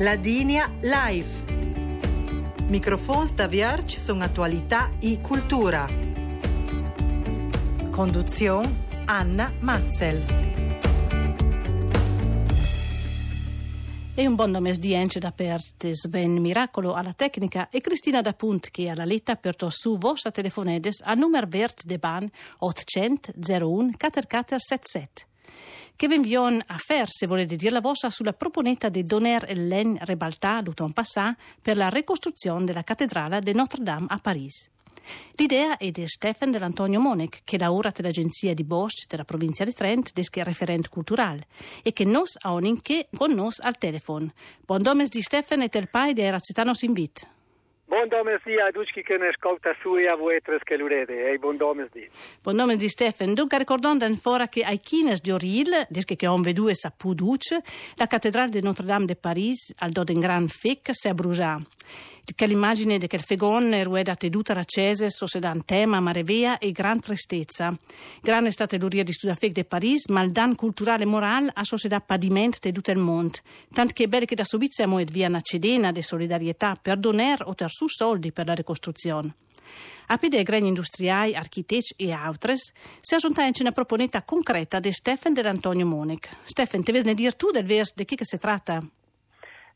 Ladinia Live. Microfons da Vierge sono attualità e cultura. Conduzione Anna Matzel. E un buon nome di Ence da per Sven Miracolo alla tecnica e Cristina da Punt che alla letta per to su vostra telefonedes a numero vert de ban 800 01 4477 che vi invion a faire, se volete dire la vostra, sulla proponetta di Doner Hélène Rebaltà l'automne passat per la ricostruzione della cattedrale de Notre-Dame a Parigi. L'idea è di Stefan dell'Antonio Monic, che lavora dell'agenzia di Bosch della provincia di Trent, che è referente culturale, e che nos ha un inche con nos al telefono. Buon domes di Stefan e del pai di Razzitanos Invit. Buon domes di a tutti che ne ascolta su e a voi tre che l'urede, e buon domes di. Buon nome di Stefan. Dunque ricordando ancora che ai Chines di Oril, desche che on vedue sa puduc, la cattedrale di Notre-Dame de Paris al do den gran fec se abbrusà. Che l'immagine di quel fegon rueda teduta raccese so se dan tema marevea e gran tristezza. Gran è stata l'uria di studia fec de Paris, ma il dan culturale e moral a so se da padiment tutto il mondo. Tant che belle che da subizia mo et via una cedena de solidarietà per doner o ter su soldi per la ricostruzione. A pede greni industriali, architetti e altri si aggiunta anche una proponetta concreta di Stefan dell'Antonio Monic. Stefan, te ne dire tu del vers di chi che si tratta?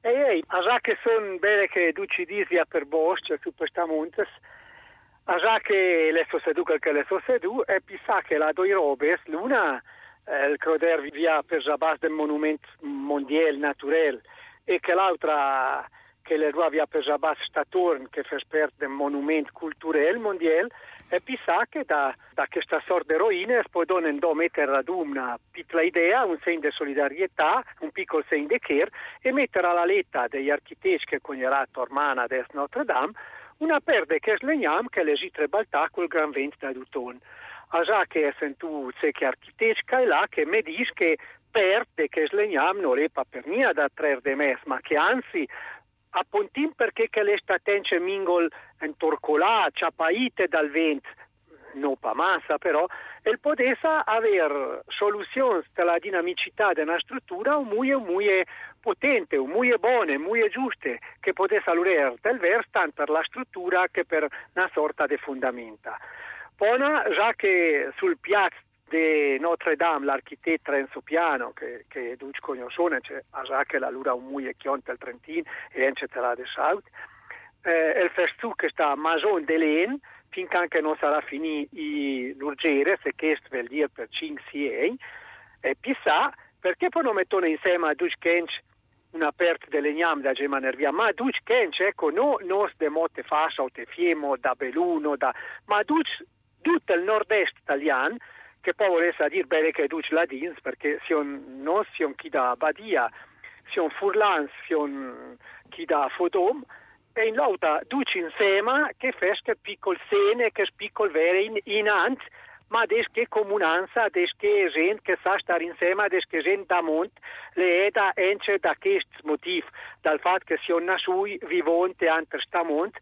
Ehi, ehi, a già che sono belle che duci disia per Bosch, su questa montes, a già che le so sedu che le so sedu, e pisa che la doi robes, l'una, eh, il croder via per Jabas del monumento mondiale naturel, e che l'altra che le rua via per Jabas Staturn, che fa parte del monumento culturale mondiale, e pisa che da, da questa sorta di eroine possono mettere ad una piccola idea, un segno di solidarietà, un piccolo segno di care e mettere alla letta degli architetti che cognerà Tormana des Notre Dame una perde che slegnam che le gitre baltà col gran vento da Duton. Già che tu se che architetti che è là che mi dice che perde che slegnam non è per niente da tre de mes, ma che anzi a Pontin perché che le statence mingol en torcolà, ciapaite dal vent, non pa massa però, e potessa aver soluzioni della dinamicità della struttura molto, molto potente, molto buone, molto giuste, che potesse allurare del vers tanto per la struttura che per una sorta di fondamenta. Poi, già che sul piazzo di Notre Dame, l'architetto Renzo Piano, che, che duce conoscione, cioè, ha che la lura un muie chionte al Trentin e eccetera de Saut, eh, il festu che sta a Mason de Len, finché anche non sarà finito l'urgere, se questo vuol dire per 5-6 anni, e chissà, perché poi non mettono insieme a Duce Kench una perte de legnam da gema nervia, ma Duce Kench, ecco, no nos de motte fascia o te fiemo da Beluno, da, ma Duce tutto il nord-est italiano, che poi volesse dire bene che duce la dins, perché siamo non siamo chi da Badia, siamo Furlans, siamo chi da Fodom, e in lauta duce insieme che fesca piccol sene, che piccol vere in, in ant, ma des che comunanza, des che gente che sa stare insieme, des che gente da mont, le è da ence da questo motivo, dal fatto che siamo nasui, vivonte ante sta mont,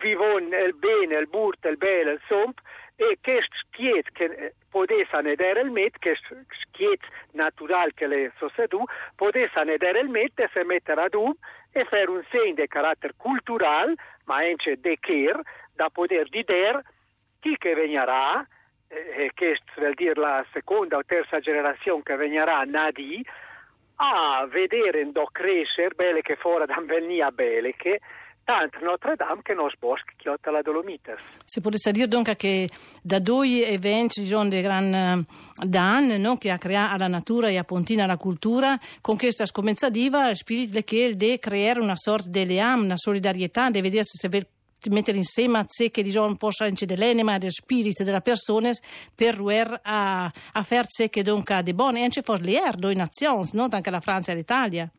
vivon il bene, il burt, il bel, il somp, e questo schiet che potesse nedere il met, questo schiet natural che le sossedu, potesse nedere il met e se mettere ad un e fare un segno di carattere culturale, ma anche di care, da poter dire chi che venirà, e questo vuol dire la seconda o terza generazione che venirà nadi, a vedere do crescere belle che fuori da venia belle che tanto Notre Dame che nos boschi chiotta la Dolomites. Si potesse dire dunque che da due eventi diciamo, di gran dan no, che ha creato alla natura e a Pontina la cultura, con questa scommenzativa il spirito che di creare una sorta di leam, una solidarietà, di vedere se mettere insieme a sé che diciamo possa incedere l'anima del spirito della persona per riuscire a, a fare sé che dunque di buone, e anche for l'er, due nazioni, non anche la Francia e l'Italia.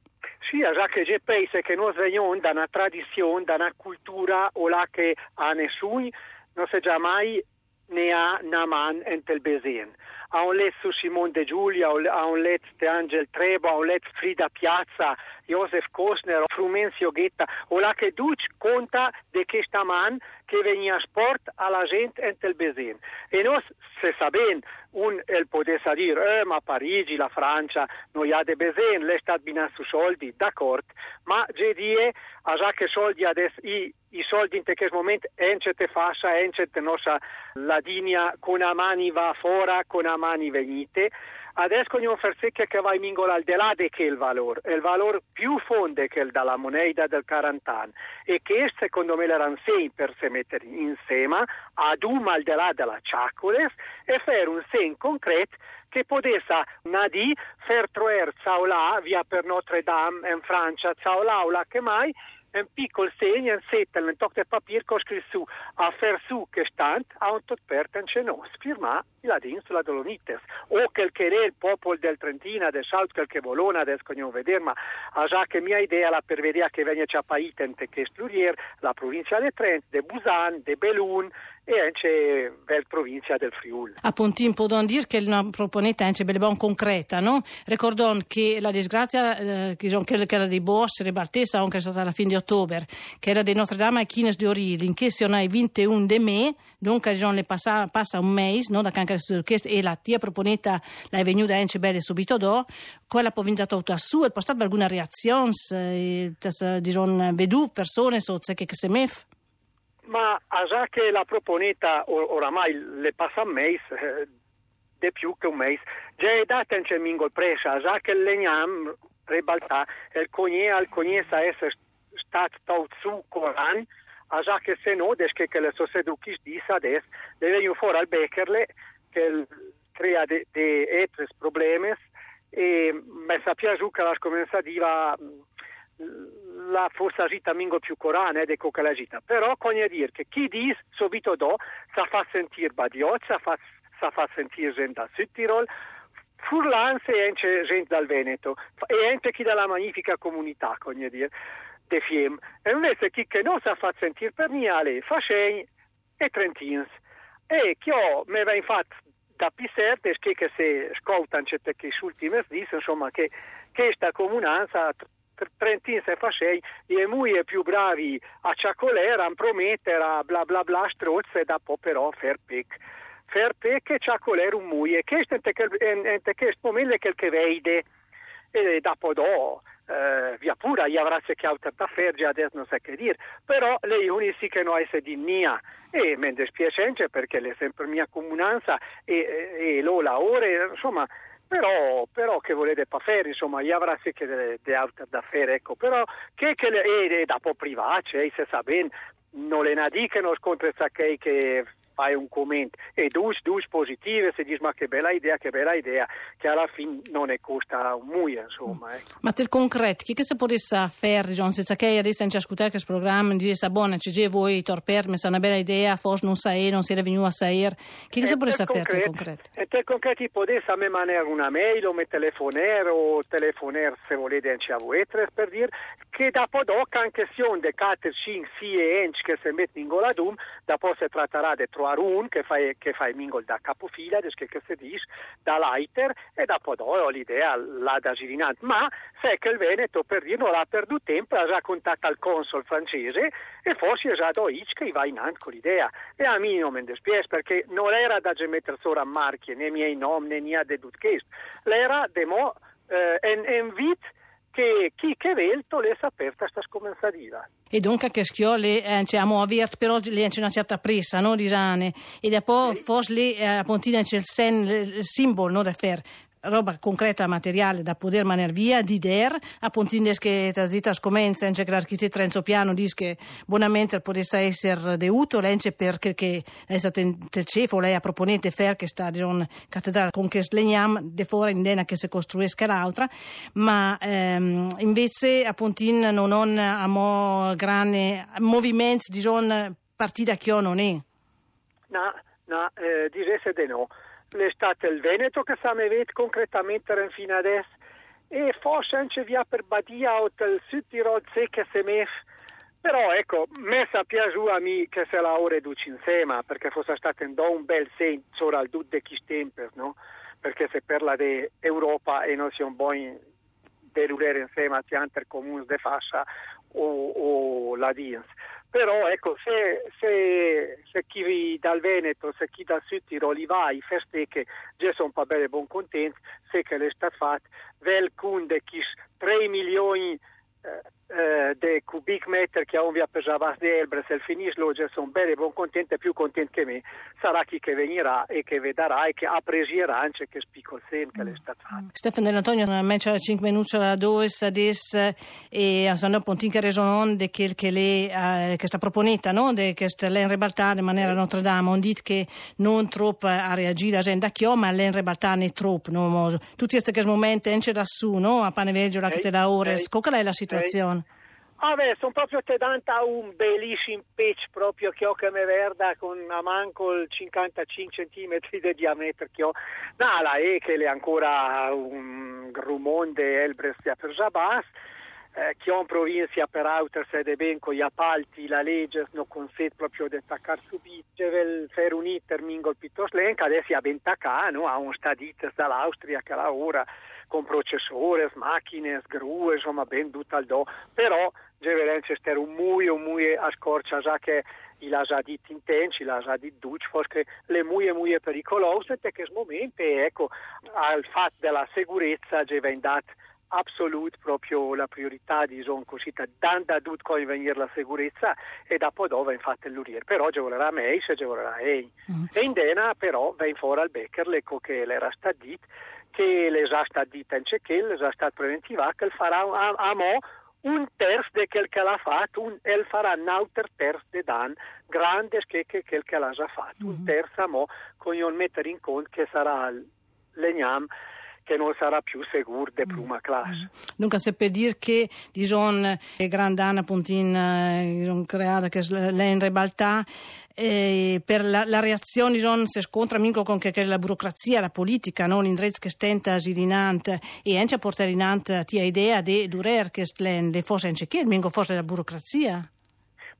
Sì, già che c'è paese che non veniamo da una tradizione, da una cultura o là che ha nessuno, non si già mai ne ha una man in tel besen. a un letto su Simone De Giulia, a un letto di Angel Trebo, a un letto Frida Piazza, Josef Kosner, Frumenzio Ghetta, o la che duc conta di questa man che venia sport alla gente e il besin. E noi, se sapendo, un el potesse dire, eh, ma Parigi, la Francia, non ha de besin, le stat bina su soldi, d'accordo, ma già die, a già che soldi adesso, i, i soldi in questo momento, encete fascia, encete nostra ladinia, con a mani va fora, con a mani venite, Adesso non far secchia che vai mingola al di là di che valore, è il valore più fonde che il dalla moneta del 40 anni e che secondo me l'erano sei per se mettere insieme ad un al di là della ciacoles e fare un sen concreto che potesse una di far troer Zaula via per Notre Dame in Francia, Zaula o la che mai un piccolo segno, un settel, un tocco di papiro con scritto su a fer su che stand a un tot per nos firma la din sulla Dolomites o quel che è il popolo del Trentino del Salt quel che volona adesso non vedere ma a già che mia idea la per vedere che viene ciapaita in che sturier la provincia di Trento, de Busan, de Belun e anche la provincia del Friuli. Pontin possiamo dire che è una proponeta anche belle buona concreta, no? Ricordo che la disgrazia eh, che era di Bosch, di Bartessa, anche stata alla fine di ottobre, che era di Notre Dame e Chines di Orili, in che sono i 21 di me, dunque le passa, passa un mese, no? Da canca e la tia proponeta la è venuta anche belle subito dopo, quella può vincere tutta su, e può stare alguna reazione, eh, diciamo, vedu persone, so, che se me ma a già che la proponeta oramai le passa un mese, eh, di più che un mese, già è data in mingo presa, a già che legnam ribalta, il cogne al cogne sa essere stato su coran, a già che se no, desche che le so seduchis dis adesso, deve fuori al beccherle, che crea de, de etres problemes, e mi sapeva giù che la scomenza diva la forse agita mingo più corana eh, ecco che la agita. Però cogne dire che chi dice subito do sa fa sentire Badiot, sa fa, sa fa sentire gente da Südtirol, Furlanze e anche gente dal Veneto e anche chi dalla magnifica comunità, cogne dire, de Fiem. E invece chi che non sa fa sentire per niente, fa scegni e Trentins. E chi ho, me va infatti da Piserte, che se ascoltano certe che ultime dice, insomma, che questa comunanza Trentin se facei e muy più bravi a ciacolera, a promettere, a bla bla bla strozze, da po però fer pic. Fer pic e ciacolera un muy, e questo è momento che che vede, e dopo do, eh, via pura, gli avrà che da fergia, adesso non so che dire, però lei unici che non è di mia, e mi dispiace perché è sempre mia comunanza, e, e, e lo la ore, insomma, però, però, che volete fare, insomma, gli avrà sì che delle altre da fare, ecco, però che, che le, e, e dopo privace, eh, se sa bene, non le na di che non scontra che, che fai un commento e due, due positive se dici ma che bella idea, che bella idea, che alla fine non ne costa un muia, insomma. Ecco. Ma per concreto, che se potesse fare, John, senza che adesso non ci ascoltare questo programma, dice, buona, ci dice voi torper, mi sa una bella idea, forse non sai, non si era venuto a sapere, che se potesse fare per concreto? E per concreto potesse a me mandare una mail o me telefonare o telefonare se volete anche a voi per dire che dopo doc anche se on de 4, 5, 6 inch che si mettono in gola d'um, dopo si tratterà di trovare un che fa, che fa il mingol da capofila, si dice, da lighter e dopo ho l'idea là da girinante. Ma se che il Veneto per dire non ha perduto tempo, ha già contattato il console francese e forse è già da Hitch che va in con l'idea. E a me non mi dispiace perché non era da mettere solo a marchie, né miei nomi, né tutto questo. L'era demo eh, en, en vit che chi che velto le aperta sta scomensadiva. E dunque che schiole eh, abbiamo avuto però c'è una certa pressa, no, di Giane? E dopo sì. forse lì eh, a Pontina c'è il, sen, il simbolo, no, da fare roba concreta, materiale da poter manare via di der, appunto che trasita scomenza, che l'architetto Renzo Piano dice che buonamente potesse essere de utile, anche perché è stato in cefo, lei ha proponete fer che sta in cattedrale con che slegnam de fuori in dena che si costruisca l'altra, ma ehm, invece appunto non hanno grande movimenti, diciamo, partita che non è. No, no, eh, diresse di no l'estate il Veneto che me ved concretamente fino adesso e forse anche via per Badia o il Sud Tirol secca se me però ecco, me sapeva giù a me che se la ore duci insieme perché fosse stato un bel senso al dud de chi stempers, no? perché si parla di Europa e non siamo buoni deludere insieme a Tianter Comuns de Fascia o, o la DINS. Però ecco, se, se, se, chi dal Veneto, se chi dal Sud Tiroli va, i festecche già sono un bene buon contenti, se che le sta fatto, vel cunde chi 3 milioni eh, de cubic meter che via per Javas de Elbre, se il finisce già sono bene buon contenti e più contenti che me, sarà chi che venirà e che vedrà e che appresierà anche che spicco il sen che le sta fatto. Stefano Dell'Antonio, a me c'è 5 minuti alla 2 adesso e sono punti che resonon de quel che le eh, che sta proponita, no? De che sta l'en ribaltare in maniera Notre Dame, on dit che non troppo a reagire a gente da ma l'en ribaltare troppo, no? Tutti questi momenti non c'è da su, no? A pane veggio la che te da ore, qual è la situazione? Ah beh, sono proprio te danta un bellissimo pitch proprio che ho che me verda con a manco il 55 cm di diametro che ho. No, la è che è ancora un grumonde Elbrestia per Jabas. Eh, in provincia per auter sede ben con gli appalti la legge non consente proprio di attaccare subito il fare un iter mingol piuttosto lenta adesso è ben no? ha un stadito dall'Austria che lavora con processori, macchine, grue, insomma ben tutto al do però Geverenze è un muio, un muio a scorcia già che il già detto intensi, già detto duce, forse le muie muie pericolose, perché momento, ecco, al fatto della sicurezza, già assolut proprio la priorità di son così da tut come venire la sicurezza e dopo dove infatti l'urier però vorrà me se vorrà ei mm. e in dena però ven fuori al Becker l'eco che l'era sta dit che le già sta dit in che le già sta preventiva che farà a, a mo un terzo di quel che l'ha fatto, un, e farà un altro terzo di Dan, grande che, che quel che l'ha già fatto, mm-hmm. un terzo mo, con mettere in conto che sarà l'Egnam che non sarà più sicuro di prima classe. Mm. Dunque, se per dire che diciamo, è grande Anna Puntin eh, creata che lei in ribaltà eh, per la, la reazione diciamo, si scontra minco con che, che la burocrazia, la politica, no? l'indrezzo che stenta sirinante e anche a portare in ante ti idea di durer che le fosse anche che minco forse la burocrazia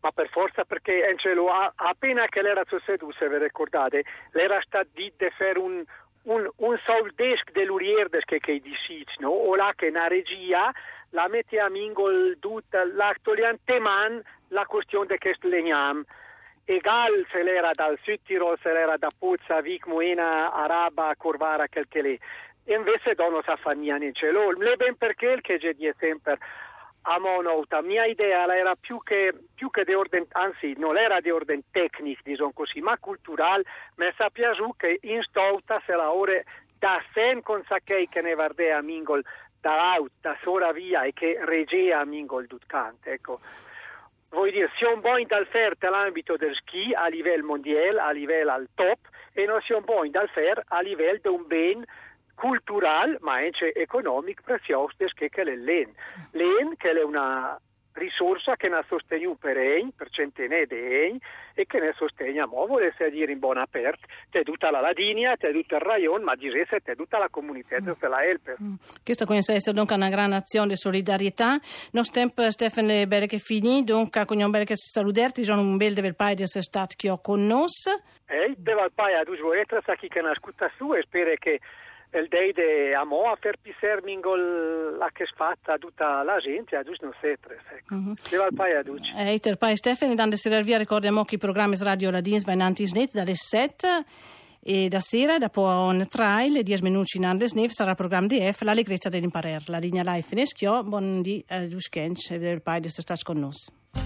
ma per forza perché Angelo, appena che l'era succeduto, se vi ricordate, l'era stato di fare un, un, un soldesc dell'urierdes che che disic, no? O la che na regia la mette a mingol tutta l'actolian teman la questione de che legnam. Egal se l'era dal Sud Tirol, se l'era da Puzza, Vic, Moena, Araba, Corvara, quel che lì. Invece dono sa fa niente. Le ben perché il che è sempre a monouta. Mia idea era più che, più che di ordine, anzi non era di ordine tecnico, diciamo così, ma culturale, mi sa piaciuto che in stolta se la ore da sen con sacchei che ne vardea mingol da out, da sora via e che regea mingol dutkant, ecco. Vuol dire, siamo buoni dal fer nell'ambito del ski a livello mondiale, a livello al top, e non siamo buoni dal fer a livello di un ben cultural, ma anche economico prezioso che è l'EN. L'EN che è una risorsa che ne sostenuto per EIN, per centinaia di EIN, e che ne sostegna, mo volesse dire in buona aperta, c'è tutta la Ladinia, c'è tutto il Rayon, ma di c'è tutta la comunità mm. della Helper. Mm. Questa a essere una grande azione di solidarietà. Non tempo Stefano bene che finì, dunque con un bel che salutarti, sono un bel del paese di essere stato qui con noi. E deve al paese a due voletre, sa chi che ne ascolta su e spero che il deide amo a fer pisser mingol la che fatta tutta la gente a dus non setre ecco. Mm-hmm. al pai a duci. E eh, il pai Stefani dan de servia ricordiamo che i programmi radio la dins vai nanti snet dalle 7 e da sera dopo un trail 10 minuti in Andes Neve sarà il programma di F l'allegrezza dell'imparer. La linea live fineschio buon di uh, dus kench e il pai di sta con noi